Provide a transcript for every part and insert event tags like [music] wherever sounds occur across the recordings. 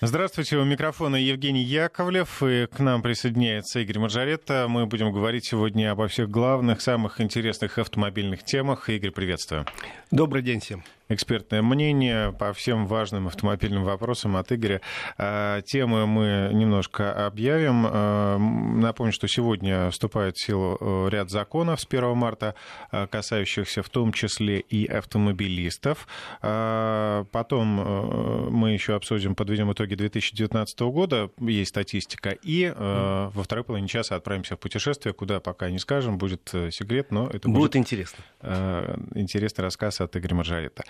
Здравствуйте, у микрофона Евгений Яковлев, и к нам присоединяется Игорь Маржаретта. Мы будем говорить сегодня обо всех главных, самых интересных автомобильных темах. Игорь, приветствую. Добрый день всем экспертное мнение по всем важным автомобильным вопросам от Игоря. А, темы мы немножко объявим. А, напомню, что сегодня вступает в силу э, ряд законов с 1 марта, а, касающихся в том числе и автомобилистов. Потом э, мы еще обсудим, подведем итоги 2019 года, есть статистика, и э, во второй половине часа отправимся в путешествие, куда пока не скажем, будет секрет, но это будет, будет интересно. Интересный рассказ от Игоря Маржарета.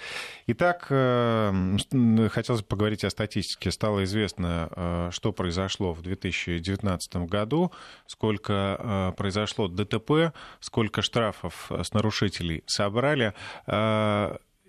Итак, э, хотелось бы поговорить о статистике. Стало известно, э, что произошло в 2019 году, сколько э, произошло ДТП, сколько штрафов с нарушителей собрали.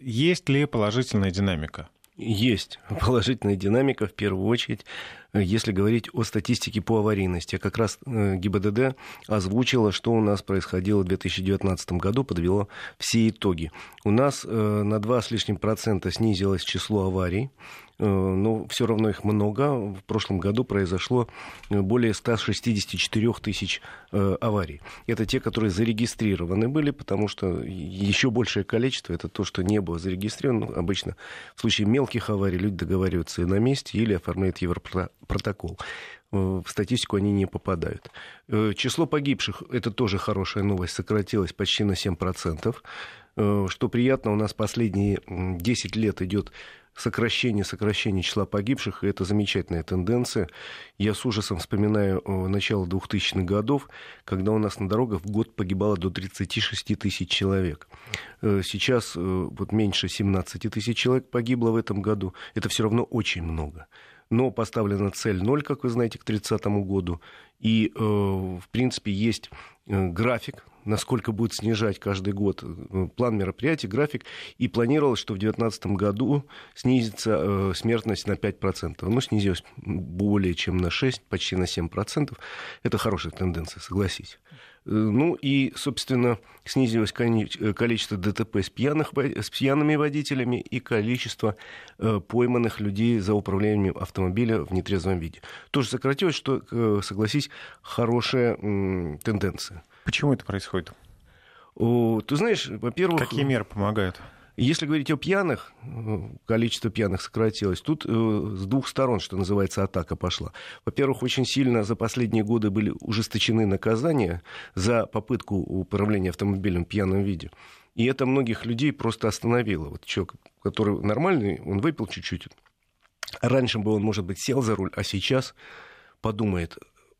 Есть ли положительная динамика? Есть положительная динамика, в первую очередь, если говорить о статистике по аварийности. Как раз э, ГИБДД озвучила, что у нас происходило в 2019 году, подвело все итоги. У нас э, на 2 с лишним процента снизилось число аварий. Э, но все равно их много. В прошлом году произошло э, более 164 тысяч э, аварий. Это те, которые зарегистрированы были, потому что еще большее количество это то, что не было зарегистрировано. Ну, обычно в случае мелких аварий люди договариваются и на месте или оформляют европротокол в статистику они не попадают. Число погибших, это тоже хорошая новость, сократилось почти на 7%. Что приятно, у нас последние 10 лет идет сокращение, сокращение числа погибших, и это замечательная тенденция. Я с ужасом вспоминаю э, начало 2000-х годов, когда у нас на дорогах в год погибало до 36 тысяч человек. Э, сейчас э, вот меньше 17 тысяч человек погибло в этом году. Это все равно очень много но поставлена цель ноль, как вы знаете, к 30 году. И, в принципе, есть график насколько будет снижать каждый год э, план мероприятий, график, и планировалось, что в 2019 году снизится э, смертность на 5%. Ну, снизилась более чем на 6, почти на 7%. Это хорошая тенденция, согласись. Э, ну и, собственно, снизилось количество ДТП с, пьяных, с пьяными водителями и количество пойманных людей за управлением автомобиля в нетрезвом виде. Тоже сократилось, что, согласись, хорошая тенденция. Почему это происходит? О, ты знаешь, во-первых... Какие меры помогают? Если говорить о пьяных, количество пьяных сократилось. Тут э, с двух сторон, что называется, атака пошла. Во-первых, очень сильно за последние годы были ужесточены наказания за попытку управления автомобилем в пьяном виде. И это многих людей просто остановило. Вот человек, который нормальный, он выпил чуть-чуть. Раньше бы он, может быть, сел за руль, а сейчас подумает,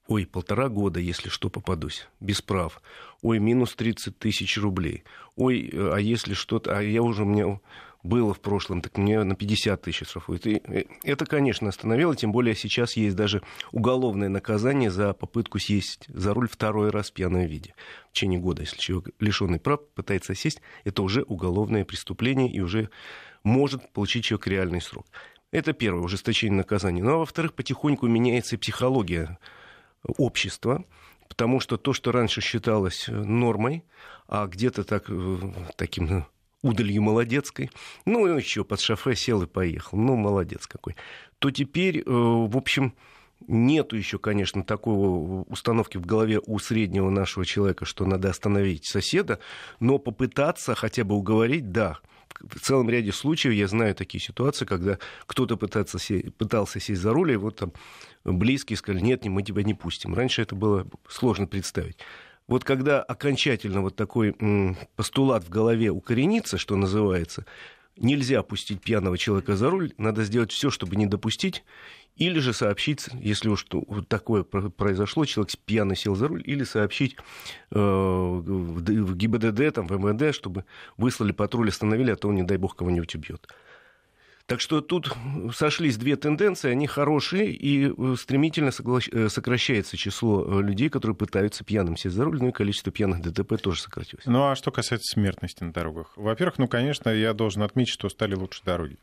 Ой, полтора года, если что, попадусь, без прав. Ой, минус 30 тысяч рублей. Ой, э, а если что-то... А я уже, у меня было в прошлом, так мне на 50 тысяч штрафуют. И э, это, конечно, остановило, тем более сейчас есть даже уголовное наказание за попытку сесть за руль второй раз в пьяном виде. В течение года, если человек лишенный прав пытается сесть, это уже уголовное преступление и уже может получить человек реальный срок. Это первое, ужесточение наказания. Ну а во-вторых, потихоньку меняется и психология общества, потому что то, что раньше считалось э, нормой, а где-то так, э, таким э, удалью молодецкой, ну, еще под шофе сел и поехал, ну, молодец какой, то теперь, в общем, Нету еще, конечно, такой установки в голове у среднего нашего человека, что надо остановить соседа, но попытаться хотя бы уговорить, да, в целом ряде случаев я знаю такие ситуации, когда кто-то пытался, пытался сесть за руль, и вот там близкие сказали, нет, мы тебя не пустим. Раньше это было сложно представить. Вот когда окончательно вот такой постулат в голове укоренится, что называется, нельзя пустить пьяного человека за руль, надо сделать все, чтобы не допустить, или же сообщить, если уж такое произошло, человек пьяно сел за руль, или сообщить э, в ГИБДД, там, в МВД, чтобы выслали патруль, остановили, а то, не дай бог, кого-нибудь убьет. Так что тут сошлись две тенденции, они хорошие, и э, стремительно э, сокращается число людей, которые пытаются пьяным сесть за руль, ну и количество пьяных ДТП тоже сократилось. Ну а что касается смертности на дорогах? Во-первых, ну, конечно, я должен отметить, что стали лучше дороги.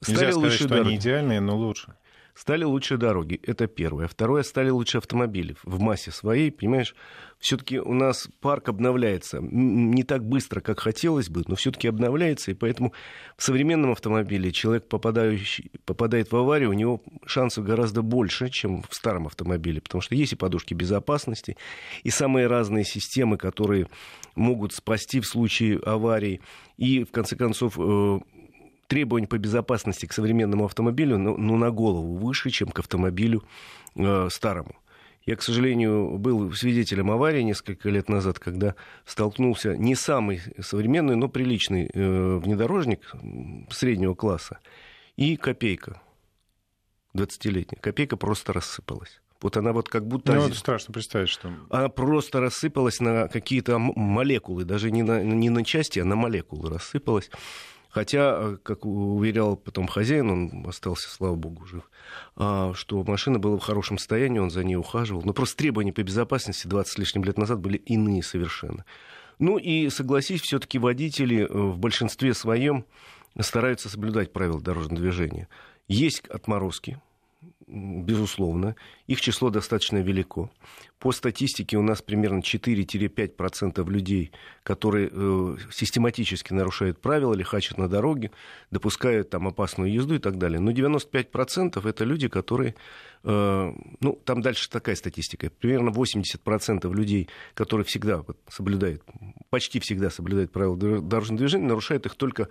Стали Нельзя сказать, что дороги. они идеальные, но лучше. Стали лучше дороги, это первое. Второе, стали лучше автомобили в массе своей, понимаешь? Все-таки у нас парк обновляется не так быстро, как хотелось бы, но все-таки обновляется, и поэтому в современном автомобиле человек, попадающий, попадает в аварию, у него шансов гораздо больше, чем в старом автомобиле, потому что есть и подушки безопасности, и самые разные системы, которые могут спасти в случае аварии, и, в конце концов, э, требования по безопасности к современному автомобилю ну, ну, на голову выше, чем к автомобилю э, старому. Я, к сожалению, был свидетелем аварии несколько лет назад, когда столкнулся не самый современный, но приличный э, внедорожник среднего класса и копейка 20-летняя. Копейка просто рассыпалась. Вот она вот как будто... Ну, это страшно представить, что... Она просто рассыпалась на какие-то молекулы, даже не на, не на части, а на молекулы рассыпалась. Хотя, э, как уверял потом хозяин, он остался, слава богу, жив, а, что машина была в хорошем состоянии, он за ней ухаживал. Но просто требования по безопасности 20 с лишним лет назад были иные совершенно. Ну и согласись, все-таки водители э, в большинстве своем стараются соблюдать правила дорожного движения. Есть отморозки, безусловно. Их число достаточно велико. По статистике у нас примерно 4-5% людей, которые э, систематически нарушают правила, лихачат на дороге, допускают там опасную езду и так далее. Но 95% это люди, которые... Э, ну, там дальше такая статистика. Примерно 80% людей, которые всегда соблюдают, почти всегда соблюдают правила дорожного движения, нарушают их только...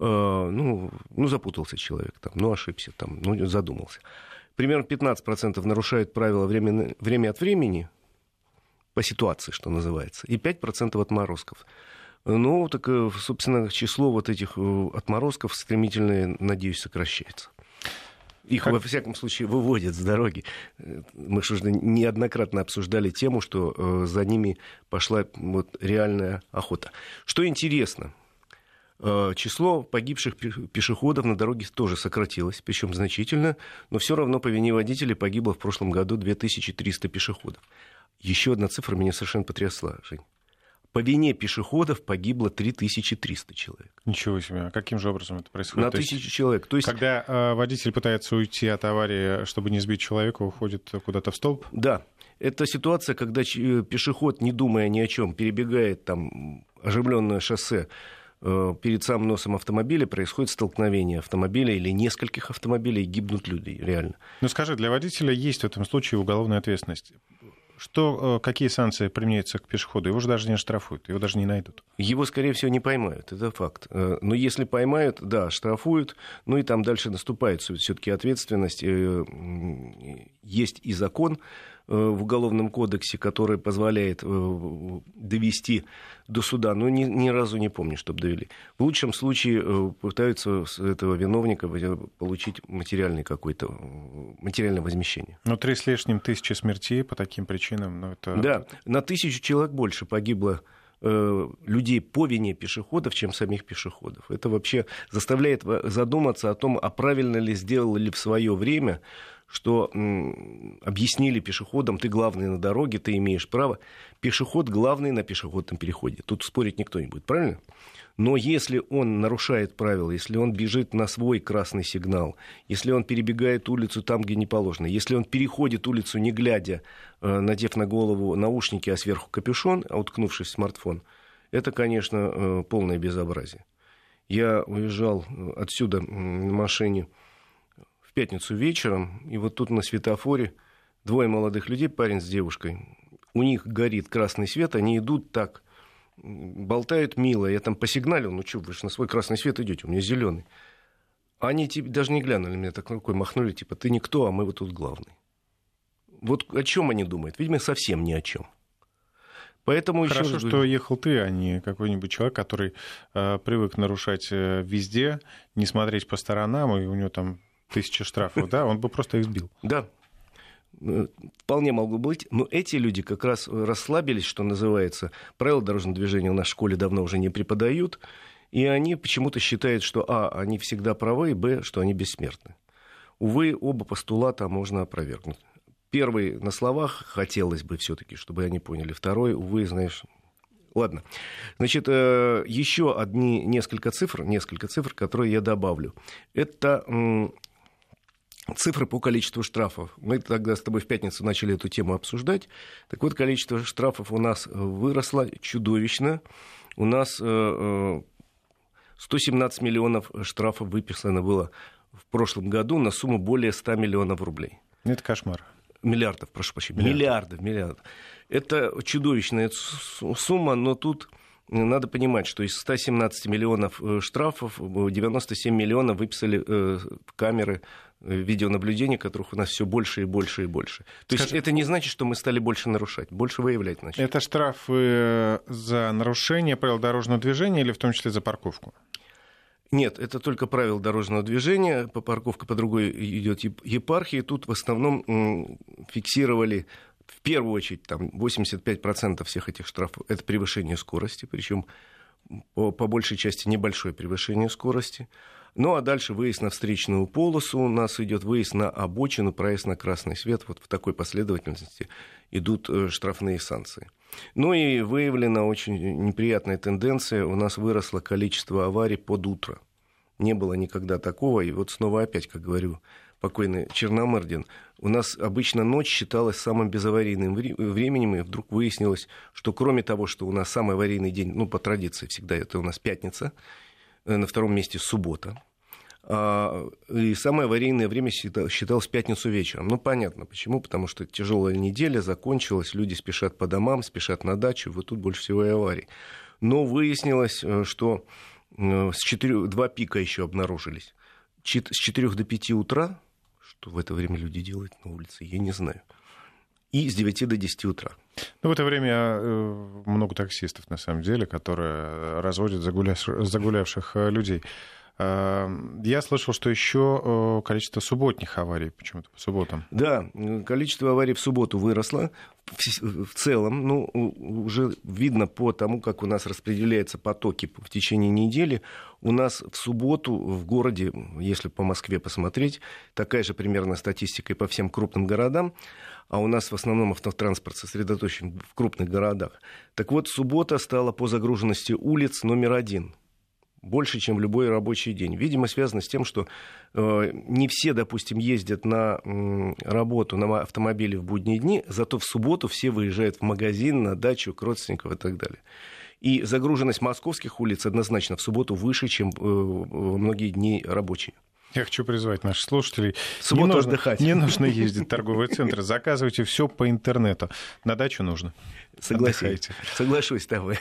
Э, ну, ну, запутался человек, там, ну, ошибся, там, ну, задумался примерно 15% нарушают правила время, время от времени, по ситуации, что называется, и 5% отморозков. Ну, так, э, собственно, число вот этих э, отморозков стремительно, надеюсь, сокращается. Их, как... во всяком случае, выводят с дороги. Мы же уже неоднократно обсуждали тему, что э, за ними пошла вот реальная охота. Что интересно, число погибших пешеходов на дороге тоже сократилось, причем значительно, но все равно по вине водителей погибло в прошлом году 2300 пешеходов. Еще одна цифра меня совершенно потрясла, Жень. По вине пешеходов погибло 3300 человек. Ничего себе. А каким же образом это происходит? На тысячу есть, человек. То есть... Когда э, водитель пытается уйти от аварии, чтобы не сбить человека, уходит куда-то в столб? Да. Это ситуация, когда э, пешеход, не думая ни о чем, перебегает там оживленное шоссе, Э, перед самым носом автомобиля происходит столкновение автомобиля или нескольких автомобилей, гибнут люди, реально. Ну скажи, для водителя есть в этом случае уголовная ответственность. Что, э, какие санкции применяются к пешеходу? Его же даже не штрафуют, его даже не найдут. Его, скорее всего, не поймают, это факт. Э, но если поймают, да, штрафуют, ну и там дальше наступает все-таки ответственность. Есть и закон, Э, в Уголовном кодексе, который позволяет э, довести до суда, но ни, ни разу не помню, чтобы довели. В лучшем случае э, пытаются с этого виновника получить материальный какой-то, материальное возмещение. Ну, три с лишним тысячи смертей по таким причинам, ну, это... Да, на тысячу человек больше погибло людей по вине пешеходов, чем самих пешеходов. Это вообще заставляет задуматься о том, а правильно ли сделали в свое время что м, объяснили пешеходам, ты главный на дороге, ты имеешь право. Пешеход главный на пешеходном переходе. Тут спорить никто не будет, правильно? Но если он нарушает правила, если он бежит на свой красный сигнал, если он перебегает улицу там, где не положено, если он переходит улицу не глядя, э, надев на голову наушники, а сверху капюшон, а уткнувшись в смартфон, это, конечно, э, полное безобразие. Я уезжал э, отсюда на машине пятницу вечером, и вот тут на светофоре двое молодых людей, парень с девушкой, у них горит красный свет, они идут так, болтают мило, я там посигналил, ну что, вы же на свой красный свет идете, у меня зеленый. Они типа, даже не глянули меня так рукой, махнули, типа, ты никто, а мы вот тут главный. Вот о чем они думают? Видимо, совсем ни о чем. Поэтому Хорошо, еще что ехал ты, а не какой-нибудь человек, который э, привык нарушать э, везде, не смотреть по сторонам, и у него там тысячи штрафов, да, он бы просто их сбил. Да, э, вполне могло быть. Но эти люди как раз расслабились, что называется. Правила дорожного движения в школе давно уже не преподают. И они почему-то считают, что а, они всегда правы, и б, что они бессмертны. Увы, оба постулата можно опровергнуть. Первый на словах хотелось бы все-таки, чтобы они поняли. Второй, увы, знаешь, Ладно. Значит, э, еще одни несколько цифр, несколько цифр, которые я добавлю. Это цифры по количеству штрафов. Мы тогда с тобой в пятницу начали эту тему обсуждать. Так вот, количество штрафов у нас выросло чудовищно. У нас 117 миллионов штрафов выписано было в прошлом году на сумму более 100 миллионов рублей. Это кошмар. Миллиардов, прошу прощения. Миллиардов, миллиардов. Это чудовищная сумма, но тут надо понимать, что из 117 миллионов э, штрафов 97 э, миллионов выписали э, камеры видеонаблюдения, которых у нас все больше и больше и больше. То Скажи, есть это не значит, что мы стали больше нарушать, больше выявлять начали. Это штрафы за нарушение правил дорожного движения или в том числе за парковку? Нет, это только правила дорожного движения. По парковка по другой идет епархии. Тут в основном фиксировали первую очередь там 85% всех этих штрафов это превышение скорости, причем по, по большей части небольшое превышение скорости. Ну а дальше выезд на встречную полосу, у нас идет выезд на обочину, проезд на красный свет. Вот в такой последовательности идут э, штрафные санкции. Ну и выявлена очень неприятная тенденция. У нас выросло количество аварий под утро. Не было никогда такого. И вот снова опять, как говорю, покойный Черномырдин, у нас обычно ночь считалась самым безаварийным временем, и вдруг выяснилось, что кроме того, что у нас самый аварийный день, ну, по традиции всегда это у нас пятница, э, на втором месте суббота, а, и самое аварийное время считалось пятницу вечером. Ну, понятно, почему. Потому что тяжелая неделя закончилась, люди спешат по домам, спешат на дачу, вот тут больше всего и аварий. Но выяснилось, э, что э, с 4, два пика еще обнаружились. С 4 до 5 утра что в это время люди делают на улице, я не знаю. И с 9 до 10 утра. Ну, в это время э, много таксистов, на самом деле, которые разводят загулявших э, людей. Эм, я слышал, что еще э, количество субботних аварий почему-то по субботам. Да, количество аварий в субботу выросло. В целом, ну, уже видно по тому, как у нас распределяются потоки в течение недели. У нас в субботу в городе, если по Москве посмотреть, такая же примерно статистика и по всем крупным городам, а у нас в основном автотранспорт сосредоточен в крупных городах. Так вот, суббота стала по загруженности улиц номер один – больше, чем в любой рабочий день. Видимо, связано с тем, что э, не все, допустим, ездят на э, работу на автомобиле в будние дни, зато в субботу все выезжают в магазин, на дачу, к родственникам и так далее. И загруженность московских улиц однозначно в субботу выше, чем э, многие дни рабочие. Я хочу призвать наших слушателей. Субботу не нужно, отдыхать. Не нужно ездить в торговые центры. Заказывайте все по интернету. На дачу нужно. Согласитесь. Соглашусь с тобой.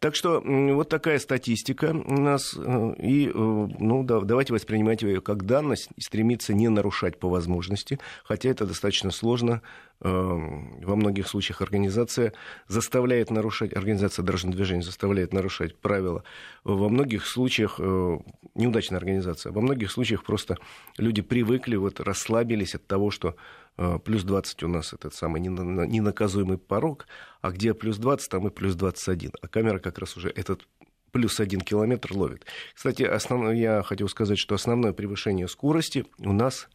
Так что вот такая статистика у нас. Э, и э, ну, да, давайте воспринимать ее как данность и стремиться не нарушать по возможности, хотя это достаточно сложно. Э, во многих случаях организация заставляет нарушать, организация дорожного движения заставляет нарушать правила. Во многих случаях, неудачная организация, во многих случаях просто люди привыкли, вот, расслабились от того, что Э, плюс 20 у нас этот самый ненаказуемый порог, а где плюс 20, там и плюс 21. А камера как раз уже этот плюс один километр ловит. Кстати, основное, я хотел сказать, что основное превышение скорости у нас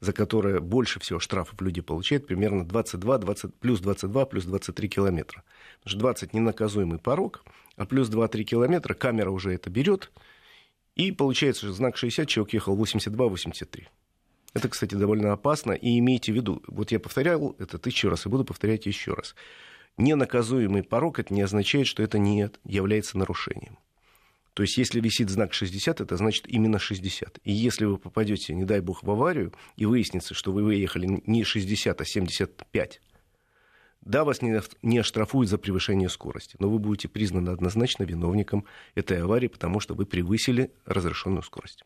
за которое больше всего штрафов люди получают, примерно 22, 20, плюс 22, плюс 23 километра. Потому что 20 ненаказуемый порог, а плюс 2-3 километра камера уже это берет, и получается, что знак 60, человек ехал 82-83. Это, кстати, довольно опасно. И имейте в виду, вот я повторял это тысячу раз и буду повторять еще раз. Ненаказуемый порог это не означает, что это не является нарушением. То есть, если висит знак 60, это значит именно 60. И если вы попадете, не дай бог, в аварию, и выяснится, что вы выехали не 60, а 75, да, вас не, не оштрафуют за превышение скорости, но вы будете признаны однозначно виновником этой аварии, потому что вы превысили разрешенную скорость.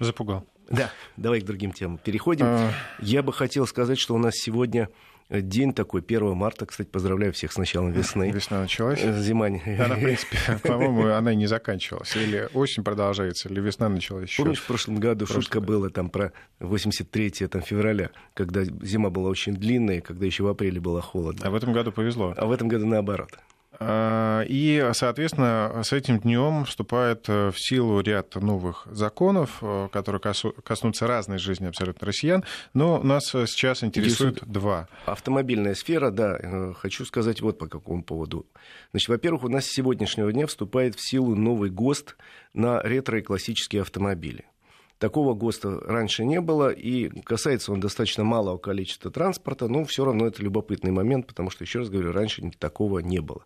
Запугал. Да, давай к другим темам переходим. А... Я бы хотел сказать, что у нас сегодня день такой, 1 марта. Кстати, поздравляю всех с началом весны. Весна началась? Э, зима. Она, в [laughs] принципе, по-моему, она не заканчивалась. Или осень продолжается, или весна началась еще. Помнишь, в прошлом году Прошлый... шутка была там про 83 там, февраля, когда зима была очень длинная, когда еще в апреле было холодно. А в этом году повезло. А в этом году наоборот. А, и, соответственно, с этим днем вступает э, в силу ряд новых законов, э, которые коснутся разной жизни абсолютно россиян. Но нас э, сейчас Интересует два. Автомобильная сфера, да. Хочу сказать вот по какому поводу. Значит, во-первых, у нас с сегодняшнего дня вступает в силу новый ГОСТ на ретро и классические автомобили. Такого ГОСТа раньше не было, и касается он достаточно малого количества транспорта, но все равно это любопытный момент, потому что, еще раз говорю, раньше такого не было.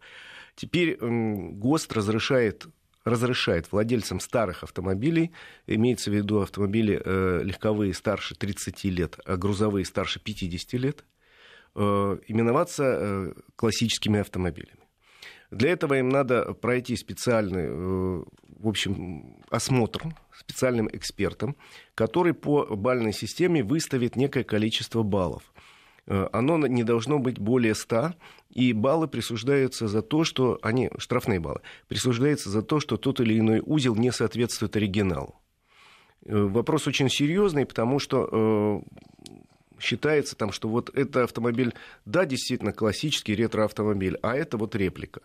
Теперь ГОСТ разрешает разрешает владельцам старых автомобилей, имеется в виду автомобили э, легковые старше 30 лет, а грузовые старше 50 лет, э, именоваться э, классическими автомобилями. Для этого им надо пройти специальный, в общем, осмотр специальным экспертом, который по бальной системе выставит некое количество баллов. Э, оно не должно быть более 100, и баллы присуждаются за то, что они, штрафные баллы, присуждаются за то, что тот или иной узел не соответствует оригиналу. Э, вопрос очень серьезный, потому что считается там, что вот это автомобиль, да, действительно классический ретро-автомобиль, а это вот реплика.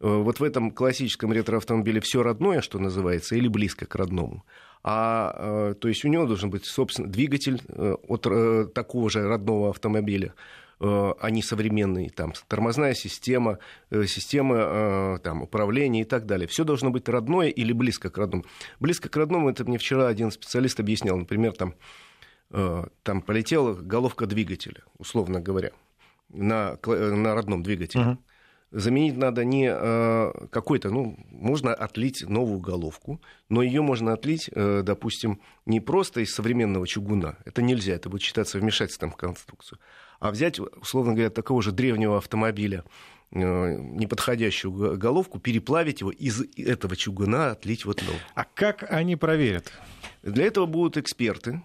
Э, вот в этом классическом ретро-автомобиле все родное, что называется, или близко к родному. А, э, то есть у него должен быть, собственно, двигатель э, от такого же родного автомобиля, а не современный, там, тормозная система, система там, управления и так далее. Все должно быть родное или близко к родному. Близко к родному, это мне вчера один специалист объяснял, например, там, там полетела головка двигателя, условно говоря, на, на родном двигателе. Uh-huh заменить надо не э, какой-то, ну, можно отлить новую головку, но ее можно отлить, э, допустим, не просто из современного чугуна, это нельзя, это будет считаться вмешательством в конструкцию, а взять, условно говоря, такого же древнего автомобиля, э, неподходящую головку, переплавить его из этого чугуна, отлить вот новую. А как они проверят? Для этого будут эксперты,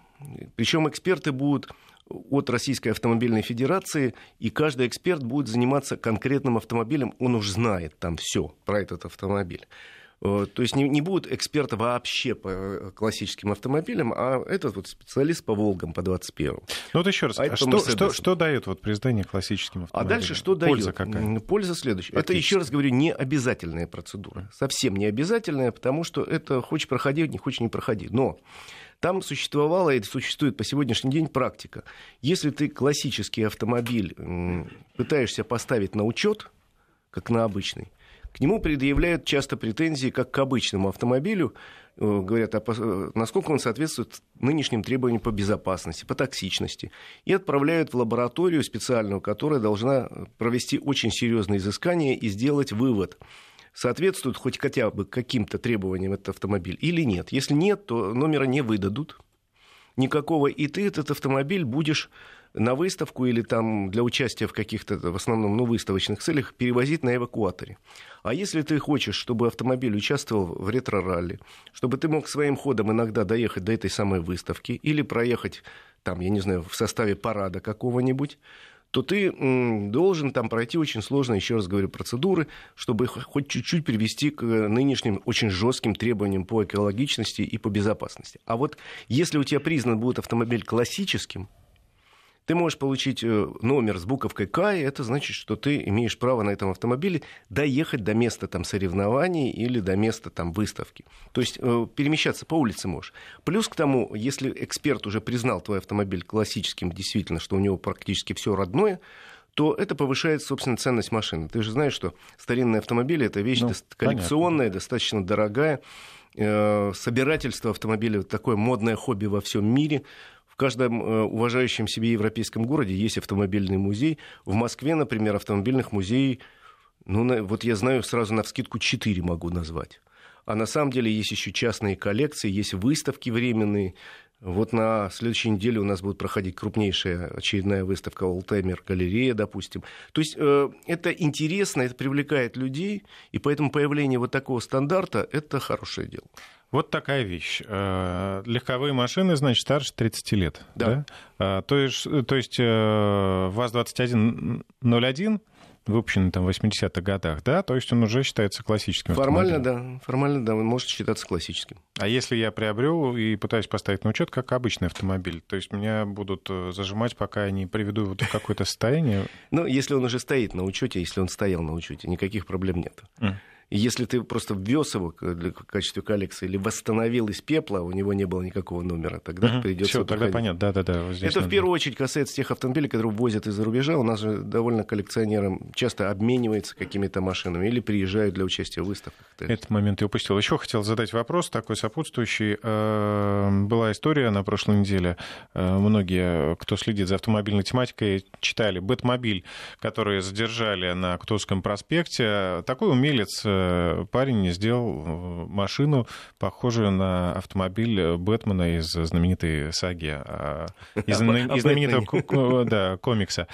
причем эксперты будут от Российской автомобильной федерации, и каждый эксперт будет заниматься конкретным автомобилем, он уж знает там все про этот автомобиль. Э, то есть не, не будет эксперта вообще по э, классическим автомобилям, а этот вот специалист по Волгам, по 21 Ну вот еще раз, а что, что, что дает вот признание классическим автомобилям? А дальше что Польза дает? какая? Польза следующая. Это, еще раз говорю, не обязательная процедура. Совсем не обязательная, потому что это хочешь проходи, не хочешь не проходи. Но там существовала и существует по сегодняшний день практика. Если ты классический автомобиль пытаешься поставить на учет, как на обычный, к нему предъявляют часто претензии как к обычному автомобилю, э, говорят, а э, насколько он соответствует нынешним требованиям по безопасности, по токсичности, и отправляют в лабораторию специальную, которая должна провести очень серьезные изыскания и сделать вывод – соответствует хоть хотя бы каким-то требованиям этот автомобиль или нет. Если нет, то номера не выдадут никакого, и ты этот автомобиль будешь на выставку или там для участия в каких-то, в основном, ну, выставочных целях перевозить на эвакуаторе. А если ты хочешь, чтобы автомобиль участвовал в ретро-ралли, чтобы ты мог своим ходом иногда доехать до этой самой выставки или проехать там, я не знаю, в составе парада какого-нибудь, то ты должен там пройти очень сложные, еще раз говорю, процедуры, чтобы их хоть чуть-чуть привести к нынешним очень жестким требованиям по экологичности и по безопасности. А вот если у тебя признан будет автомобиль классическим, ты можешь получить э, номер с буковкой К, и это значит, что ты имеешь право на этом автомобиле доехать до места там, соревнований или до места там, выставки. То есть э, перемещаться по улице можешь. Плюс к тому, если эксперт уже признал твой автомобиль классическим, действительно, что у него практически все родное, то это повышает, собственно, ценность машины. Ты же знаешь, что старинные автомобили – это вещь ну, коллекционная, понятно. достаточно дорогая. Э, собирательство автомобилей – такое модное хобби во всем мире – каждом э, уважающем себе европейском городе есть автомобильный музей. В Москве, например, автомобильных музеев, ну, вот я знаю, сразу на вскидку 4 могу назвать. А на самом деле есть еще частные коллекции, есть выставки временные. Вот на следующей неделе у нас будет проходить крупнейшая очередная выставка Олтаймер галерея, допустим. То есть э, это интересно, это привлекает людей, и поэтому появление вот такого стандарта – это хорошее дело. Вот такая вещь. Э, легковые машины, значит, старше 30 лет. Да. да? А, то есть, то есть э, ВАЗ-2101 выпущенный там в 80-х годах, да? То есть он уже считается классическим Формально, да. Формально, да, он может считаться классическим. А если я приобрел и пытаюсь поставить на учет, как обычный автомобиль, то есть меня будут э, зажимать, пока я не приведу его в какое-то состояние? [laughs] Ну, если он уже стоит на учете, если он стоял на учете, никаких проблем нет. Если ты просто ввез его в качестве коллекции или восстановил из пепла, у него не было никакого номера, тогда угу. придется... Все, тогда понятно, да-да-да. Вот Это надо... в первую очередь касается тех автомобилей, которые возят из-за рубежа. У нас же довольно коллекционерам часто обмениваются какими-то машинами или приезжают для участия в выставках. Этот момент я упустил. Еще хотел задать вопрос такой сопутствующий. Э, была история на прошлой неделе. Э, многие, кто следит за автомобильной тематикой, читали «Бэтмобиль», который задержали на Ктовском проспекте. Такой умелец э, парень сделал машину, похожую на автомобиль Бэтмена из знаменитой саги, из, [laughs] из знаменитого да, комикса.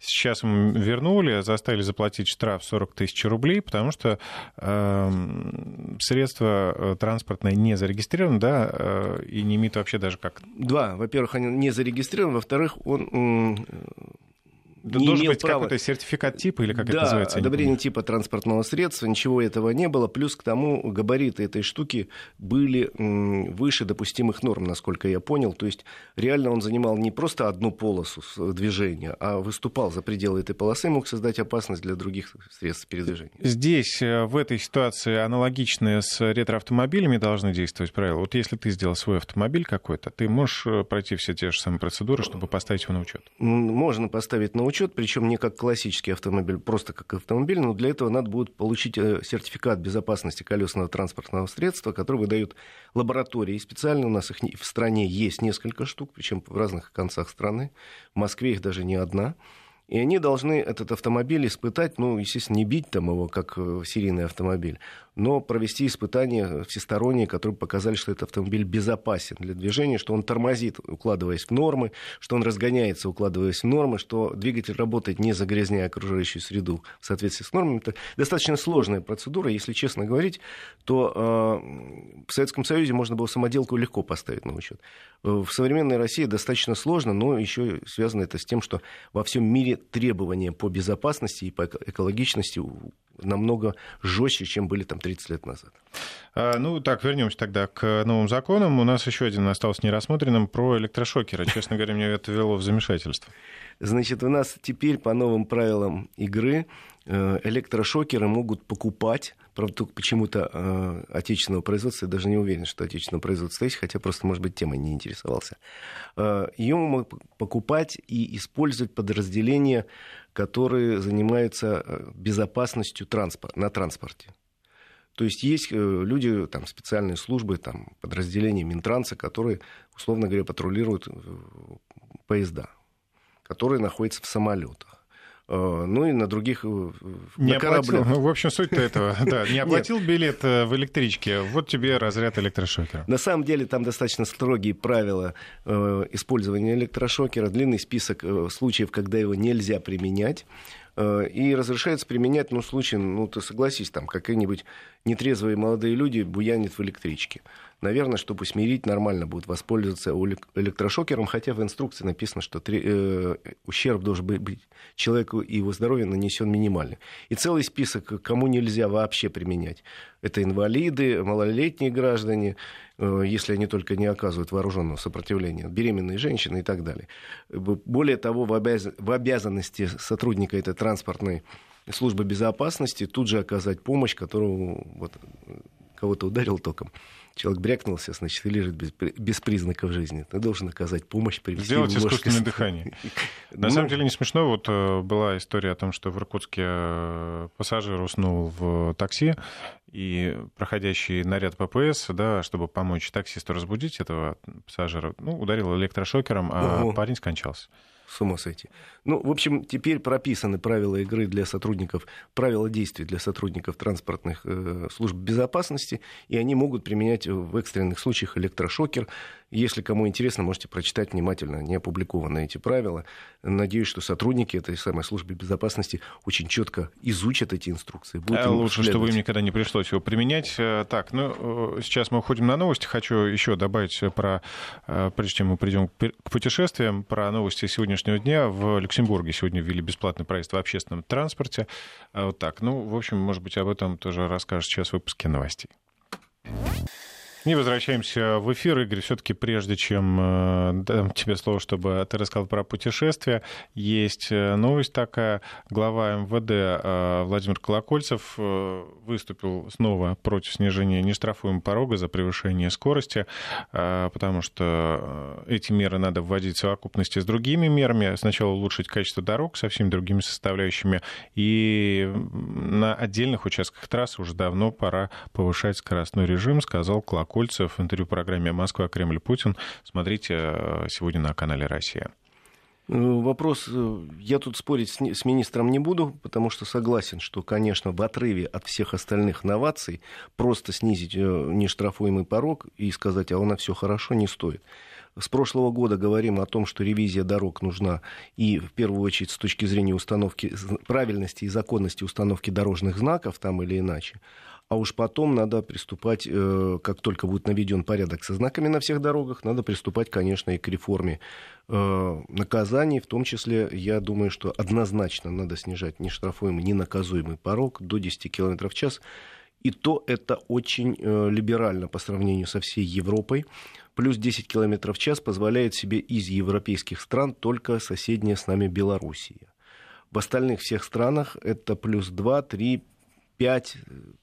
Сейчас вернули, заставили заплатить штраф 40 тысяч рублей, потому что эм, средство э, транспортное не зарегистрировано, да, э, и не имеет вообще даже как... Два. Во-первых, они не зарегистрированы, во-вторых, он не Должен имел быть права... какой-то сертификат типа или как да, это называется? одобрение типа транспортного средства, ничего этого не было. Плюс к тому габариты этой штуки были выше допустимых норм, насколько я понял. То есть реально он занимал не просто одну полосу движения, а выступал за пределы этой полосы, мог создать опасность для других средств передвижения. Здесь, э, в этой ситуации, аналогичные с ретроавтомобилями должны действовать правила. Вот если ты сделал свой автомобиль какой-то, ты можешь э, пройти все те же самые процедуры, чтобы поставить его на учет? Можно поставить на учет, причем не как классический автомобиль, просто как автомобиль, но для этого надо будет получить э, сертификат безопасности колесного транспортного средства, который выдают лаборатории. Специально у нас их в стране есть несколько штук, причем в разных концах страны. В Москве их даже не одна. И они должны этот автомобиль испытать, ну, естественно, не бить там его, как э, серийный автомобиль, но провести испытания всесторонние, которые показали, что этот автомобиль безопасен для движения, что он тормозит, укладываясь в нормы, что он разгоняется, укладываясь в нормы, что двигатель работает, не загрязняя окружающую среду в соответствии с нормами. Это достаточно сложная процедура. Если честно говорить, то э, в Советском Союзе можно было самоделку легко поставить на учет. Э, в современной России достаточно сложно, но еще связано это с тем, что во всем мире требования по безопасности и по экологичности намного жестче, чем были там 30 лет назад. А, ну, так, вернемся тогда к новым законам. У нас еще один остался нерассмотренным про электрошокеры. Честно говоря, мне это ввело в замешательство. Значит, у нас теперь по новым правилам игры электрошокеры могут покупать, правда, почему-то э, отечественного производства, я даже не уверен, что отечественного производства есть, хотя просто, может быть, темой не интересовался. Э, Ее могут покупать и использовать подразделения которые занимаются э, безопасностью транспорт, на транспорте. То есть есть э, люди, там, специальные службы, там, подразделения Минтранса, которые, условно говоря, патрулируют э, поезда, которые находятся в самолетах. Э, ну и на других э, не на оплатил, ну, В общем, суть этого, [laughs] да, не оплатил билет э, в электричке, вот тебе разряд электрошокера. На самом деле там достаточно строгие правила использования электрошокера, длинный список случаев, когда его нельзя применять. И разрешается применять, ну, в случае, ну, ты согласись, там, какие-нибудь нетрезвые молодые люди буянят в электричке наверное, чтобы смирить, нормально будут воспользоваться электрошокером, хотя в инструкции написано, что э, ущерб должен быть человеку и его здоровью нанесен минимальный. И целый список, кому нельзя вообще применять. Это инвалиды, малолетние граждане, э, если они только не оказывают вооруженного сопротивления, беременные женщины и так далее. Более того, в, обяз... в обязанности сотрудника этой транспортной службы безопасности тут же оказать помощь, которую вот, кого-то ударил током человек брякнулся, значит, и лежит без, без признаков жизни. Ты должен оказать помощь, привести Сделать искусственное дыхание. [laughs] На самом деле не смешно. Вот э, была история о том, что в Иркутске э, пассажир уснул в такси, и проходящий наряд ППС, да, чтобы помочь таксисту разбудить этого пассажира, ну, ударил электрошокером, а парень скончался с ума сойти. Ну, в общем, теперь прописаны правила игры для сотрудников, правила действий для сотрудников транспортных э, служб безопасности, и они могут применять в экстренных случаях электрошокер. Если кому интересно, можете прочитать внимательно, не опубликованы эти правила. Надеюсь, что сотрудники этой самой службы безопасности очень четко изучат эти инструкции. Будут а лучше, чтобы им никогда не пришлось его применять. Э, так, ну, э, сейчас мы уходим на новости. Хочу еще добавить про, прежде чем мы придем к путешествиям, про новости сегодняшнего дня. В Люксембурге сегодня ввели бесплатный проезд в общественном транспорте. Вот так. Ну, в общем, может быть, об этом тоже расскажешь сейчас в выпуске новостей. И возвращаемся в эфир. Игорь, все-таки прежде чем э, дам тебе слово, чтобы ты рассказал про путешествия, есть э, новость такая. Глава МВД э, Владимир Колокольцев выступил снова против снижения нештрафуемого порога за превышение скорости, потому что эти меры надо вводить в совокупности с другими мерами. Сначала улучшить качество дорог со всеми другими составляющими, и на отдельных участках трассы уже давно пора повышать скоростной режим, сказал Колокольцев в интервью программе «Москва, Кремль, Путин». Смотрите э, сегодня на канале «Россия». Э, вопрос, э, я тут спорить с министром не буду, потому что согласен, что, конечно, в отрыве от всех остальных новаций просто снизить нештрафуемый порог и сказать, а у нас все хорошо, не стоит. С прошлого года говорим о том, что ревизия дорог нужна и, в первую очередь, с точки зрения установки, правильности и законности установки дорожных знаков там или иначе. А уж потом надо приступать, э, как только будет наведен порядок со знаками на всех дорогах, надо приступать, конечно, и к реформе э, наказаний. В том числе, я думаю, что однозначно надо снижать нештрафуемый, ненаказуемый порог до 10 км в час. И то это очень э, либерально по сравнению со всей Европой. Плюс 10 км в час позволяет себе из европейских стран только соседняя с нами Белоруссия. В остальных всех странах это плюс 2, 3, 5,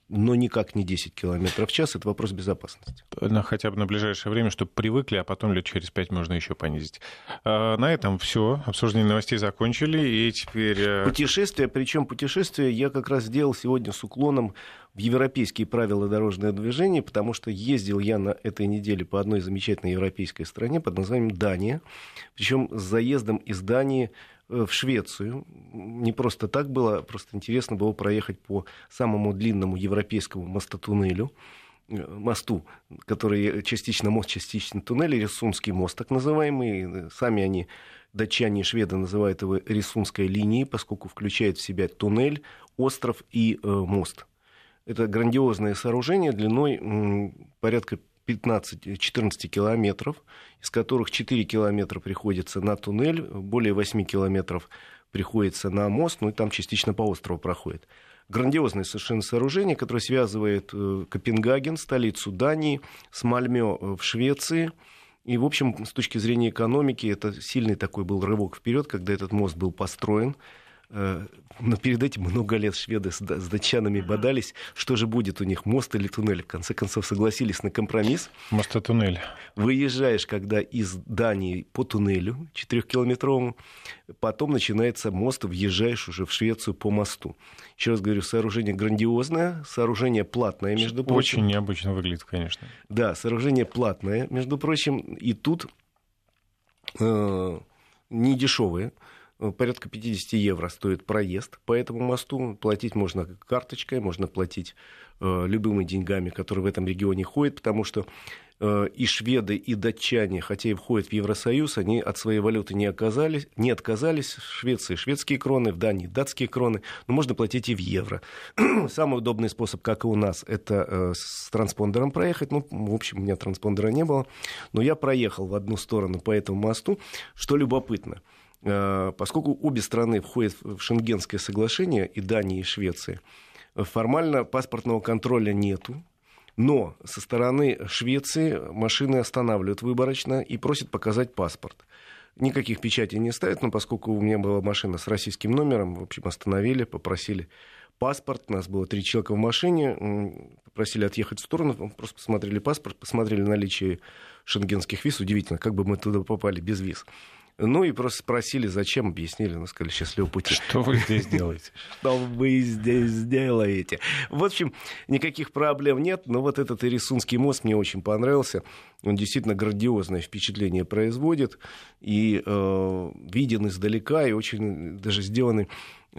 но никак не 10 километров в час. Это вопрос безопасности. На, хотя бы на ближайшее время, чтобы привыкли, а потом лет через 5 можно еще понизить. А, на этом все. Обсуждение новостей закончили. И теперь... Э, путешествия, причем путешествия я как раз сделал сегодня с уклоном в европейские правила дорожного движения, потому что ездил я на этой неделе по одной замечательной европейской стране под названием Дания. Причем с заездом из Дании Э, в Швецию. Не просто так было, просто интересно было проехать по самому длинному европейскому мостотуннелю э, мосту, который частично мост, частично туннель, Рисунский мост, так называемый. Сами они, датчане и шведы, называют его Рисунской линией, поскольку включает в себя туннель, остров и э, мост. Это грандиозное сооружение длиной порядка 15-14 километров, из которых 4 километра приходится на туннель, более 8 километров приходится на мост, ну и там частично по острову проходит. Грандиозное совершенно сооружение, которое связывает э, Копенгаген, столицу Дании, с Мальмё в Швеции. И, в общем, с точки зрения экономики, это сильный такой был рывок вперед, когда этот мост был построен. Э, но перед этим много лет шведы с, с датчанами бодались, что же будет у них, мост или туннель. В конце концов согласились на компромисс. Мост и туннель. Выезжаешь, когда из Дании по туннелю четырехкилометровому, потом начинается мост, въезжаешь уже в Швецию по мосту. Еще раз говорю, сооружение грандиозное, сооружение платное, между прочим. Очень необычно выглядит, конечно. Да, сооружение платное, между прочим, и тут э, не дешевые. Э, порядка 50 евро стоит проезд по этому мосту. Платить можно карточкой, можно платить э, любыми деньгами, которые в этом регионе ходят, потому что э, и шведы, и датчане, хотя и входят в Евросоюз, они от своей валюты не, оказались, не отказались. В Швеции шведские кроны, в Дании датские кроны, но можно платить и в евро. [clears throat] Самый удобный способ, как и у нас, это э, с транспондером проехать. Ну, в общем, у меня транспондера не было, но я проехал в одну сторону по этому мосту, что любопытно – поскольку обе страны входят в Шенгенское соглашение, и Дания, и Швеция, формально паспортного контроля нету, но со стороны Швеции машины останавливают выборочно и просят показать паспорт. Никаких печатей не ставят, но поскольку у меня была машина с российским номером, в общем, остановили, попросили паспорт. У нас было три человека в машине, попросили отъехать в сторону, просто посмотрели паспорт, посмотрели наличие шенгенских виз. Удивительно, как бы мы туда попали без виз. Ну и просто спросили, зачем, объяснили, ну, сказали, счастливого пути. Что вы здесь делаете? [laughs] Что вы здесь делаете? В общем, никаких проблем нет, но вот этот Ирисунский мост мне очень понравился. Он действительно грандиозное впечатление производит и э, виден издалека, и очень даже сделанный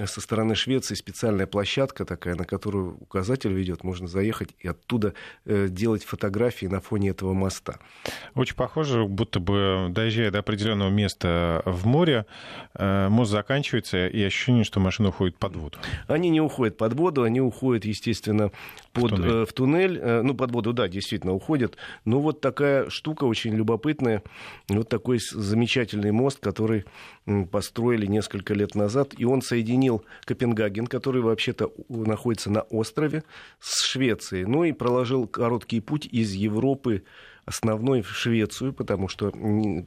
со стороны Швеции специальная площадка такая, на которую указатель ведет, можно заехать и оттуда э, делать фотографии на фоне этого моста. Очень похоже, будто бы доезжая до определенного места в море, э, мост заканчивается, и ощущение, что машина уходит под воду. Они не уходят под воду, они уходят, естественно, под, в туннель. Э, в туннель. Ну, под воду, да, действительно уходят. Но вот такая штука очень любопытная. Вот такой замечательный мост, который построили несколько лет назад, и он соединяет соединил Копенгаген, который вообще-то находится на острове, с Швецией. Ну и проложил короткий путь из Европы основной в Швецию, потому что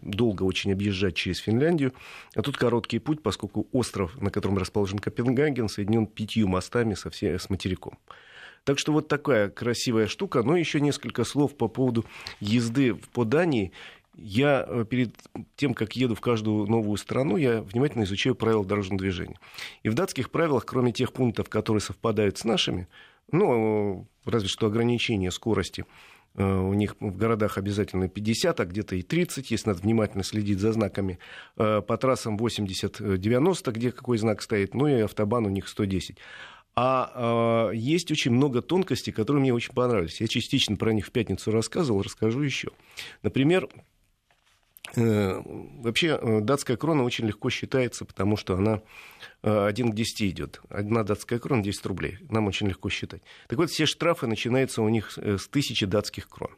долго очень объезжать через Финляндию. А тут короткий путь, поскольку остров, на котором расположен Копенгаген, соединен пятью мостами со все, с материком. Так что вот такая красивая штука. Но еще несколько слов по поводу езды по Дании. Я э, перед тем, как еду в каждую новую страну, я внимательно изучаю правила дорожного движения. И в датских правилах, кроме тех пунктов, которые совпадают с нашими, ну, разве что ограничение скорости э, у них в городах обязательно 50, а где-то и 30, если надо внимательно следить за знаками. Э, по трассам 80-90, где какой знак стоит, ну и автобан у них 110. А э, есть очень много тонкостей, которые мне очень понравились. Я частично про них в пятницу рассказывал, расскажу еще. Например, э, вообще э, датская крона очень легко считается, потому что она э, 1 к 10 идет. Одна датская крона 10 рублей. Нам очень легко считать. Так вот, все штрафы начинаются у них э, с тысячи датских крон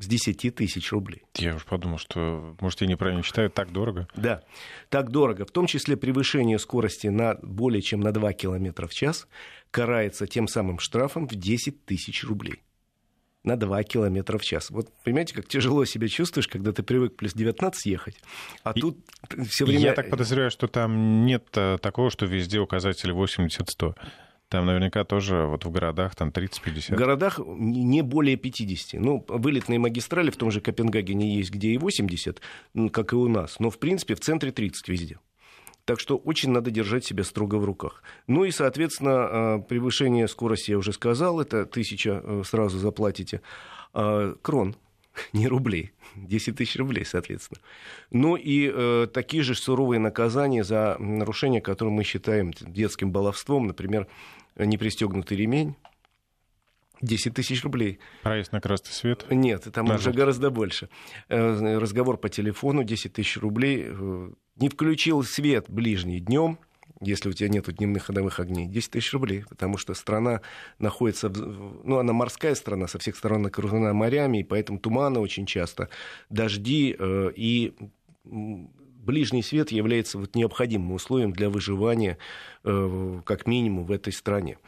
с 10 тысяч рублей. Я уж подумал, что, может, я неправильно считаю, так дорого. Да, так дорого. В том числе превышение скорости на более чем на 2 км в час карается тем самым штрафом в 10 тысяч рублей на 2 километра в час. Вот понимаете, как тяжело себя чувствуешь, когда ты привык плюс 19 ехать, а и, тут все время... Я так подозреваю, что там нет э, такого, что везде указатели 80-100. Там наверняка тоже вот в городах там 30-50. В городах не более 50. Ну, вылетные магистрали в том же Копенгагене есть, где и 80, как и у нас. Но, в принципе, в центре 30 везде. Так что очень надо держать себя строго в руках. Ну и, соответственно, а, превышение скорости я уже сказал, это тысяча э, сразу заплатите. А, крон, [laughs] не рублей, [laughs] 10 тысяч рублей, соответственно. Ну и э, такие же суровые наказания за нарушения, которые мы считаем детским баловством, например, непристегнутый ремень, 10 тысяч рублей. Проезд на красный свет? Нет, там Нажать. уже гораздо больше. Э, разговор по телефону, 10 тысяч рублей. Э, не включил свет ближний днем, если у тебя нет дневных ходовых огней, 10 тысяч рублей, потому что страна находится, в, ну, она морская страна, со всех сторон окружена морями, и поэтому туманы очень часто, дожди э, и ближний свет является вот необходимым условием для выживания, э, как минимум, в этой стране.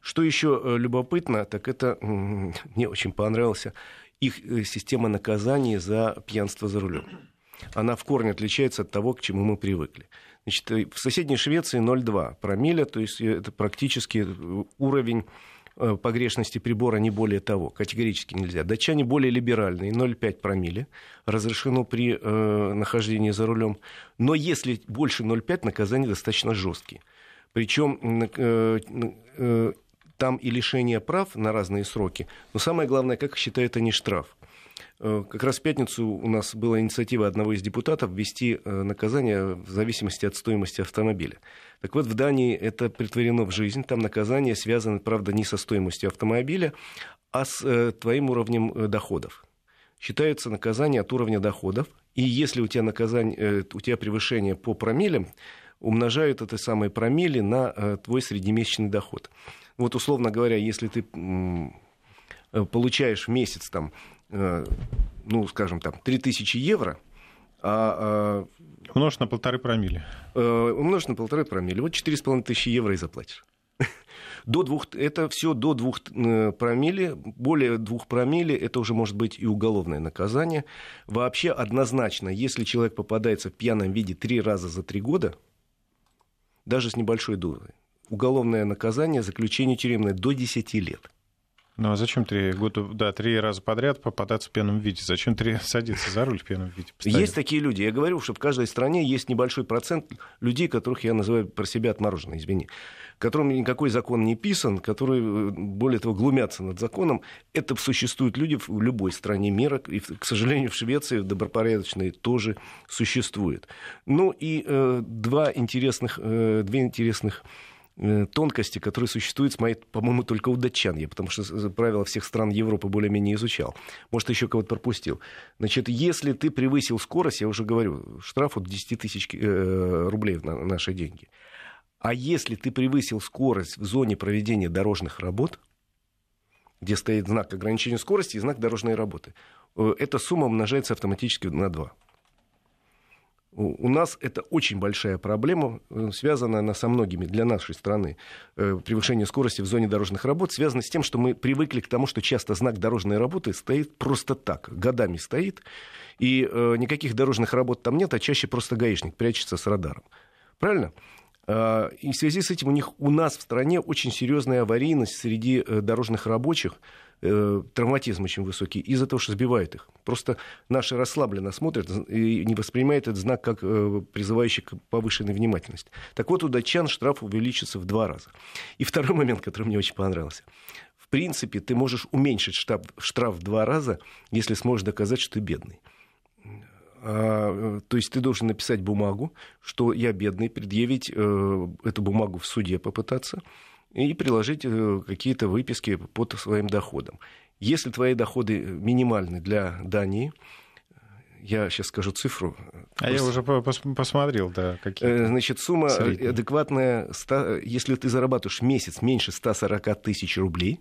Что еще э, любопытно, так это [laughs] мне очень понравился их э, система наказаний за пьянство за рулем. Она в корне отличается от того, к чему мы привыкли. Значит, в соседней Швеции 0,2 промилле, то есть это практически уровень Э, погрешности прибора не более того. Категорически нельзя. Датчане более либеральные, 0,5 промилле разрешено при э, нахождении за рулем. Но если больше 0,5, наказания достаточно жесткие. Причем э, э, там и лишение прав на разные сроки. Но самое главное, как считают они штраф. Э, как раз в пятницу у нас была инициатива одного из депутатов ввести э, наказание в зависимости от стоимости автомобиля. Так вот, в Дании это притворено в жизнь. Там наказание связано, правда, не со стоимостью автомобиля, а с э, твоим уровнем доходов. Считается наказание от уровня доходов. И если у тебя, наказание, у тебя превышение по промиллям, умножают это самые промили на твой среднемесячный доход. Вот, условно говоря, если ты э, получаешь в месяц там, э, ну, скажем, там, 3000 евро, а, а Умножить на полторы промили. Э, умножить на полторы промили. Вот четыре с половиной тысячи евро и заплатишь. [laughs] До двух, это все до двух промили, более двух промили, это уже может быть и уголовное наказание. Вообще однозначно, если человек попадается в пьяном виде три раза за три года, даже с небольшой дозой, уголовное наказание, заключение тюремное до 10 лет. Ну а зачем три года, да, три раза подряд попадаться в пьяном виде? Зачем три [laughs] садиться за руль в пьяном виде? Постоянно? Есть такие люди. Я говорю, что в каждой стране есть небольшой процент людей, которых я называю про себя отмороженные, извини которым никакой закон не писан, которые, э, более того, глумятся над законом. Это существуют люди в любой стране мира, и, к сожалению, в Швеции добропорядочные тоже существуют. Ну и э, два интересных, э, две интересных тонкости, которые существуют, по-моему, только у датчан. Я потому что правила всех стран Европы более-менее изучал. Может, еще кого-то пропустил. Значит, если ты превысил скорость, я уже говорю, штраф от 10 тысяч э, рублей на наши деньги. А если ты превысил скорость в зоне проведения дорожных работ, где стоит знак ограничения скорости и знак дорожной работы, э, эта сумма умножается автоматически на 2. У нас это очень большая проблема, э, связанная она со многими для нашей страны. Э, превышение скорости в зоне дорожных работ связано с тем, что мы привыкли к тому, что часто знак дорожной работы стоит просто так, годами стоит, и э, никаких дорожных работ там нет, а чаще просто гаишник прячется с радаром. Правильно? А, и в связи с этим у них у нас в стране очень серьезная аварийность среди дорожных рабочих, э, травматизм очень высокий из-за того, что сбивают их. Просто наши расслабленно смотрят и не воспринимают этот знак как э, призывающий к повышенной внимательности. Так вот, у датчан штраф увеличится в два раза. И второй момент, который мне очень понравился. В принципе, ты можешь уменьшить штраф, штраф в два раза, если сможешь доказать, что ты бедный. А, то есть ты должен написать бумагу, что я бедный, предъявить э, эту бумагу в суде попытаться и приложить э, какие-то выписки под своим доходом. Если твои доходы минимальны для Дании, я сейчас скажу цифру. А просто... я уже пос- посмотрел, да, какие. Э, значит, сумма средние. адекватная, 100, если ты зарабатываешь месяц меньше 140 тысяч рублей,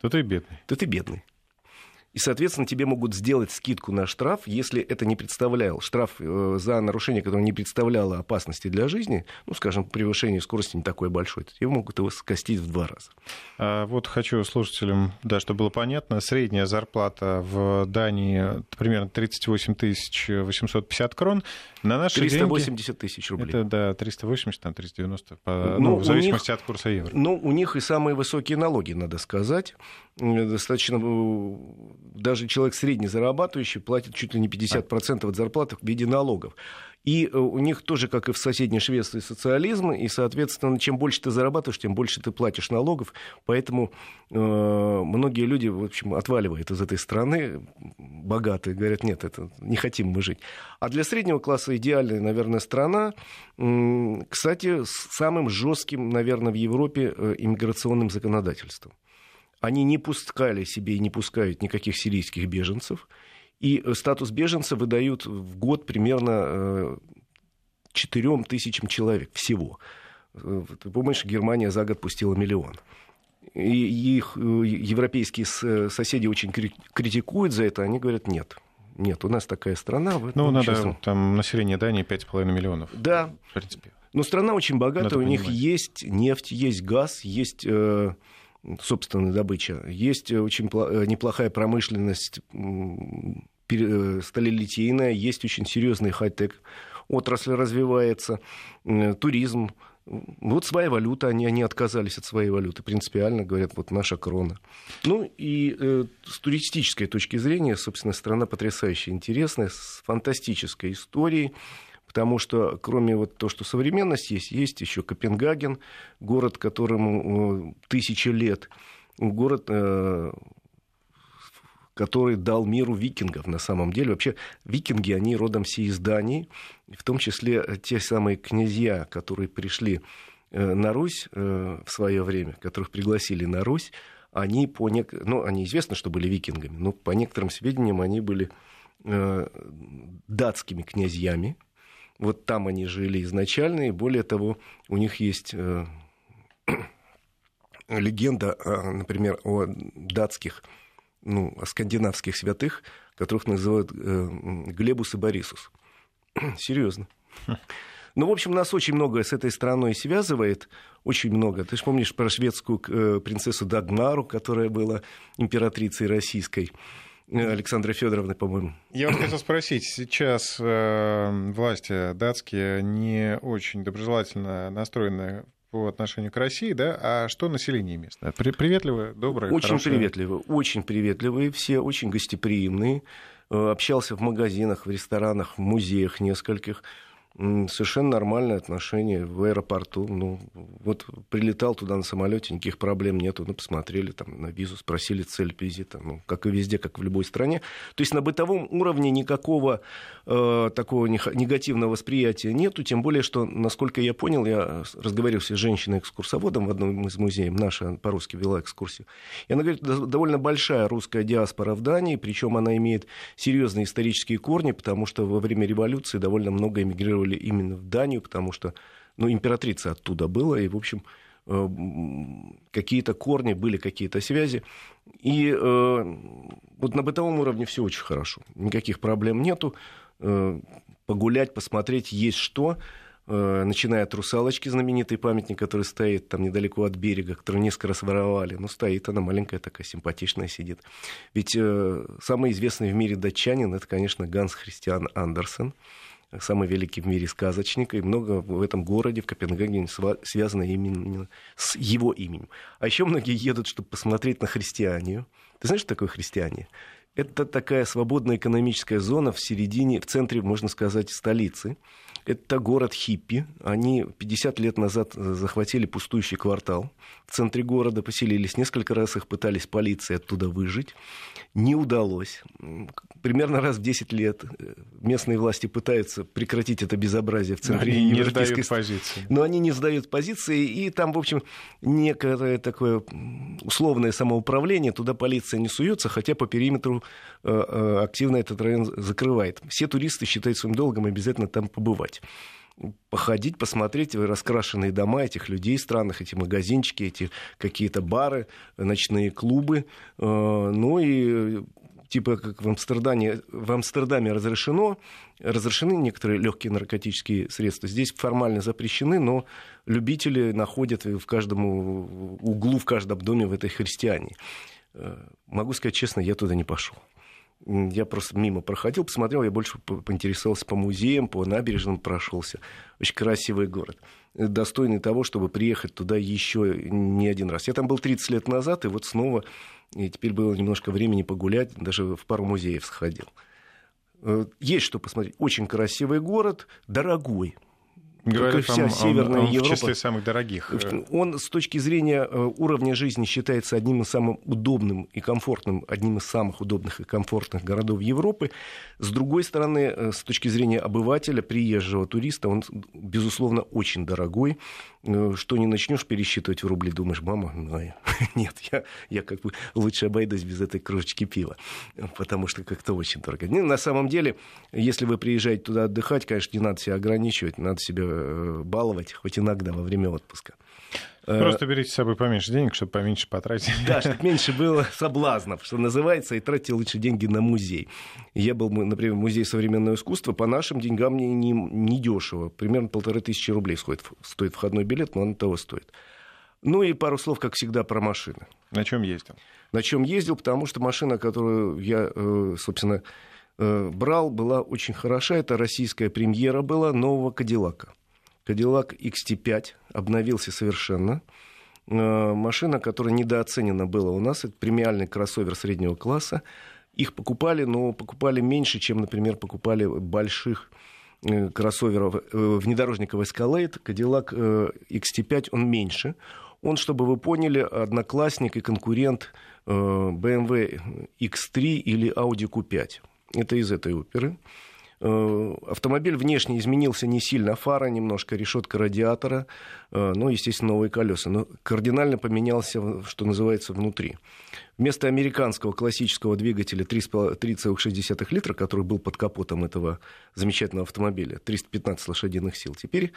то ты бедный. То ты бедный. И, соответственно, тебе могут сделать скидку на штраф, если это не представлял. Штраф э, за нарушение, которое не представляло опасности для жизни, ну, скажем, превышение скорости не такое большое, тебе могут его скостить в два раза. А вот хочу слушателям, да, чтобы было понятно, средняя зарплата в Дании примерно 38 850 крон. На наши 380 тысяч рублей. Это, да, 380, там 390, по, ну, ну, в зависимости них, от курса евро. Ну, у них и самые высокие налоги, надо сказать. Достаточно э, даже человек средне зарабатывающий платит чуть ли не 50% от зарплаты в виде налогов. И э, у них тоже, как и в соседней Швеции, социализм, и, соответственно, чем больше ты зарабатываешь, тем больше ты платишь налогов, поэтому э, многие люди, в общем, отваливают из этой страны, богатые, говорят, нет, это не хотим мы жить. А для среднего класса идеальная, наверное, страна, э, кстати, с самым жестким, наверное, в Европе э, иммиграционным законодательством. Они не пускали себе и не пускают никаких сирийских беженцев. И э, статус беженца выдают в год примерно 4 э, тысячам человек всего. Э, ты помнишь, Германия за год пустила миллион. И их европейские соседи очень критикуют за это, они говорят, нет, нет, у нас такая страна. Ну, надо, честно. там население Дании 5,5 миллионов. Да. В принципе. Но страна очень богатая, у них есть нефть, есть газ, есть собственная добыча. Есть очень э, неплохая промышленность э, сталелитейная, есть очень серьезный хай-тек отрасль развивается, туризм. Вот своя валюта, они, они отказались от своей валюты, принципиально говорят, вот наша крона. Ну и э, с туристической точки зрения, собственно, страна потрясающе интересная, с фантастической историей потому что кроме вот того, что современность есть, есть еще Копенгаген, город, которому э, тысячи лет, город, э, который дал миру викингов на самом деле. Вообще викинги, они родом все из Дании, в том числе те самые князья, которые пришли э, на Русь в свое время, которых пригласили на Русь, они по нек... ну, они известно, что были викингами, но по некоторым сведениям они были датскими князьями, вот там они жили изначально, и более того, у них есть э, [clears throat] легенда, например, о датских, ну, о скандинавских святых, которых называют э, Глебус и Борисус. [clears throat] Серьезно. [laughs] Ну, в общем, нас очень многое с этой страной связывает, очень много. Ты же помнишь про шведскую э, принцессу Дагмару, которая была императрицей российской. Александры Федоровны, по-моему. Я вот хотел спросить, сейчас э, власти датские не очень доброжелательно настроены по отношению к России, да? А что население местное? Приветливые, добрые, Очень хорошие? приветливые, очень приветливые, все очень гостеприимные. Э, общался в магазинах, в ресторанах, в музеях нескольких совершенно нормальное отношение в аэропорту. Ну, вот прилетал туда на самолете, никаких проблем нету. Ну, посмотрели там на визу, спросили цель визита. Ну, как и везде, как в любой стране. То есть на бытовом уровне никакого э, такого негативного восприятия нету. Тем более, что, насколько я понял, я разговаривал с женщиной-экскурсоводом в одном из музеев, наша по-русски вела экскурсию. И она говорит, довольно большая русская диаспора в Дании, причем она имеет серьезные исторические корни, потому что во время революции довольно много эмигрировали эмигрировали именно в Данию, потому что ну, императрица оттуда была, и, в общем, э, какие-то корни, были какие-то связи. И э, вот на бытовом уровне все очень хорошо. Никаких проблем нету. Э, погулять, посмотреть, есть что начиная от «Русалочки», знаменитый памятник, который стоит там недалеко от берега, который несколько раз воровали. Ну, стоит она маленькая такая, симпатичная сидит. Ведь самый известный в мире датчанин, это, конечно, Ганс Христиан Андерсен самый великий в мире сказочник, и много в этом городе, в Копенгагене, связано именно с его именем. А еще многие едут, чтобы посмотреть на христианию. Ты знаешь, что такое христиане? Это такая свободная экономическая зона в середине, в центре, можно сказать, столицы. Это город Хиппи. Они 50 лет назад захватили пустующий квартал. В центре города поселились. Несколько раз их пытались полиции оттуда выжить. Не удалось. Примерно раз в 10 лет местные власти пытаются прекратить это безобразие в центре они не сдают позиции. Но они не сдают позиции. И там, в общем, некое такое условное самоуправление. Туда полиция не суется, хотя по периметру э, э, активно этот район закрывает. Все туристы считают своим долгом обязательно там побывать походить, посмотреть раскрашенные дома этих людей странных, эти магазинчики, эти какие-то бары, ночные клубы. Э, ну и типа как в Амстердаме, в Амстердаме разрешено, разрешены некоторые легкие наркотические средства. Здесь формально запрещены, но любители находят в каждом углу, в каждом доме в этой христиане. Могу сказать честно, я туда не пошел. Я просто мимо проходил, посмотрел, я больше поинтересовался по музеям, по набережным прошелся. Очень красивый город, достойный того, чтобы приехать туда еще не один раз. Я там был 30 лет назад, и вот снова, и теперь было немножко времени погулять, даже в пару музеев сходил. Э, есть что посмотреть. Очень красивый город, дорогой. Говорят, вся он, Северная он, он Европа. в числе самых дорогих. Он с точки зрения э, уровня жизни считается одним из самых удобным и комфортным, одним из самых удобных и комфортных городов Европы. С другой стороны, э, с точки зрения обывателя, приезжего туриста, он, безусловно, очень дорогой. Э, что не начнешь пересчитывать в рубли, думаешь, мама, ну, [laughs] нет, я, я как бы лучше обойдусь без этой кружечки пива, потому что как-то очень дорого. На самом деле, если вы приезжаете туда отдыхать, конечно, не надо себя ограничивать, надо себя э, баловать хоть иногда во время отпуска. Э, Просто берите с собой поменьше денег, чтобы поменьше потратить. Да, чтобы [laughs] меньше было соблазнов, что называется, и тратьте лучше деньги на музей. Я был, например, в музее современного искусства, по нашим деньгам не, не, не дешево. Примерно полторы тысячи рублей стоит, стоит входной билет, но он того стоит. Ну и пару слов, как всегда, про машины. На чем ездил? На чем ездил, потому что машина, которую я, э, собственно, э, брал, была очень хороша. Это российская премьера была нового Кадиллака. Cadillac XT5 обновился совершенно. Э, машина, которая недооценена была у нас, это премиальный кроссовер среднего класса. Их покупали, но покупали меньше, чем, например, покупали больших э, кроссоверов, э, внедорожников Escalade. Cadillac XT5, он меньше. Он, чтобы вы поняли, одноклассник и конкурент BMW X3 или Audi Q5. Это из этой оперы. Э, автомобиль внешне изменился не сильно, фара немножко, решетка радиатора, ну, естественно, новые колеса. Но кардинально поменялся, что называется, внутри. Вместо американского классического двигателя 3,6 литра, который был под капотом этого замечательного автомобиля, 315 лошадиных сил, теперь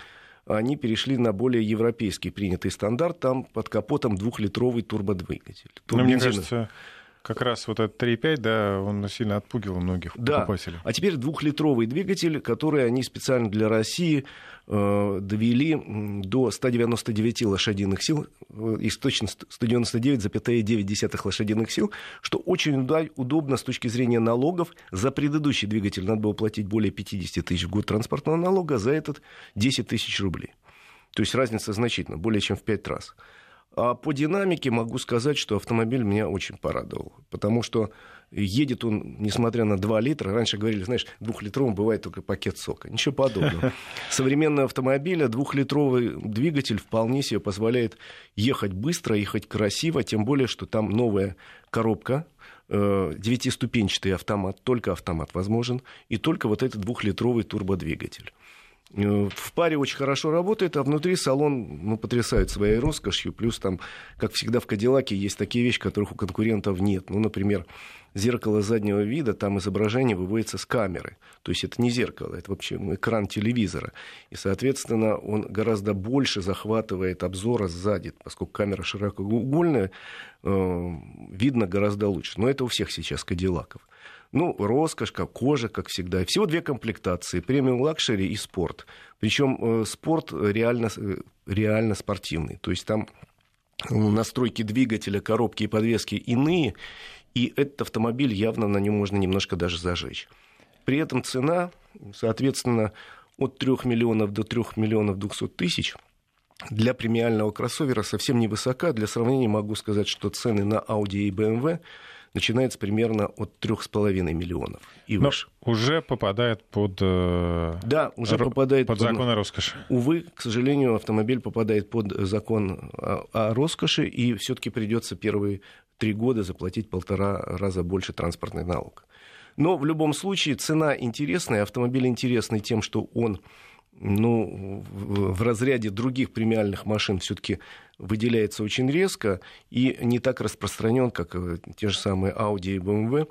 они перешли на более европейский принятый стандарт. Там под капотом двухлитровый турбодвигатель. Ну, мне кажется, как раз вот этот 3.5, да, он сильно отпугил многих да. покупателей. А теперь двухлитровый двигатель, который они специально для России э, довели до 199 лошадиных сил, э, из точно 199,9 лошадиных сил, что очень удобно с точки зрения налогов. За предыдущий двигатель надо было платить более 50 тысяч в год транспортного налога, за этот 10 тысяч рублей. То есть разница значительна, более чем в 5 раз. А по динамике могу сказать, что автомобиль меня очень порадовал. Потому что едет он, несмотря на 2 литра, раньше говорили, знаешь, двухлитровым бывает только пакет сока. Ничего подобного. [laughs] Современный автомобиль, двухлитровый двигатель вполне себе позволяет ехать быстро, ехать красиво, тем более, что там новая коробка, э, девятиступенчатый автомат, только автомат возможен, и только вот этот двухлитровый турбодвигатель. Э, в паре очень хорошо работает, а внутри салон ну, потрясает своей роскошью. Плюс там, как всегда в Кадиллаке, есть такие вещи, которых у конкурентов нет. Ну, например, зеркало заднего вида, там изображение выводится с камеры. То есть это не зеркало, это вообще экран телевизора. И, соответственно, он гораздо больше захватывает обзора сзади, поскольку камера широкоугольная, э, видно гораздо лучше. Но это у всех сейчас Кадиллаков. Ну, роскошь, как кожа, как всегда. Всего две комплектации. Premium Luxury и спорт. Причем спорт реально, реально спортивный. То есть там настройки двигателя, коробки и подвески иные, и этот автомобиль явно на нем можно немножко даже зажечь. При этом цена, соответственно, от 3 миллионов до 3 миллионов 200 тысяч для премиального кроссовера совсем невысока. Для сравнения могу сказать, что цены на Audi и BMW начинается примерно от 3,5 миллионов и Но выше. Уже попадает под, э, да, уже р... попадает под закон о роскоши. Увы, к сожалению, автомобиль попадает под закон о, о роскоши, и все-таки придется первые три года заплатить полтора раза больше транспортный налог. Но в любом случае цена интересная, автомобиль интересный тем, что он ну, в разряде других премиальных машин все-таки выделяется очень резко и не так распространен, как э, те же самые Audi и BMW.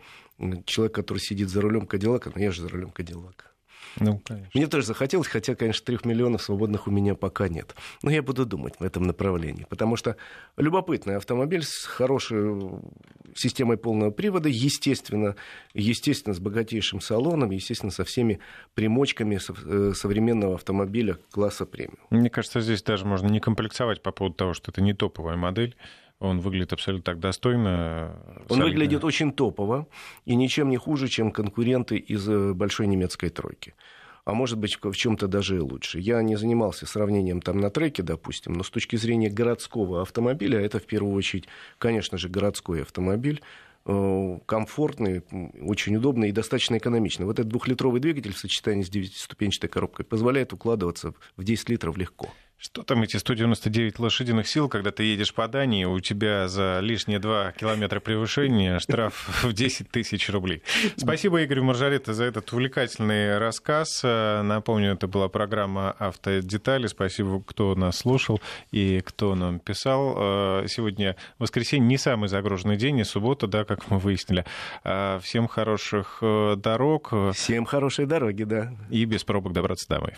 Человек, который сидит за рулем Кадиллака, ну я же за рулем Кадиллака. Ну, конечно. Мне тоже захотелось, хотя, конечно, трех миллионов свободных у меня пока нет. Но я буду думать в этом направлении, потому что любопытный автомобиль с хорошей системой полного привода, естественно, естественно, с богатейшим салоном, естественно, со всеми примочками э, современного автомобиля класса премиум. Мне кажется, здесь даже можно не комплексовать по поводу того, что это не топовая модель. Он выглядит абсолютно так достойно. Он солидно. выглядит очень топово и ничем не хуже, чем конкуренты из э, большой немецкой тройки. А может быть, в чем-то даже и лучше. Я не занимался сравнением там на треке, допустим, но с точки зрения городского автомобиля, это в первую очередь, конечно же, городской автомобиль э, комфортный, очень удобный и достаточно экономичный. Вот этот двухлитровый двигатель в сочетании с девятиступенчатой коробкой позволяет укладываться в 10 литров легко. Что там эти 199 лошадиных сил, когда ты едешь по Дании, у тебя за лишние 2 километра превышения штраф [laughs] в 10 тысяч рублей. Спасибо Игорю Маржарета за этот увлекательный рассказ. Напомню, это была программа «Автодетали». Спасибо, кто нас слушал и кто нам писал. Сегодня воскресенье не самый загруженный день, и суббота, да, как мы выяснили. Всем хороших э, дорог. Всем хорошей дороги, да. И без пробок добраться домой.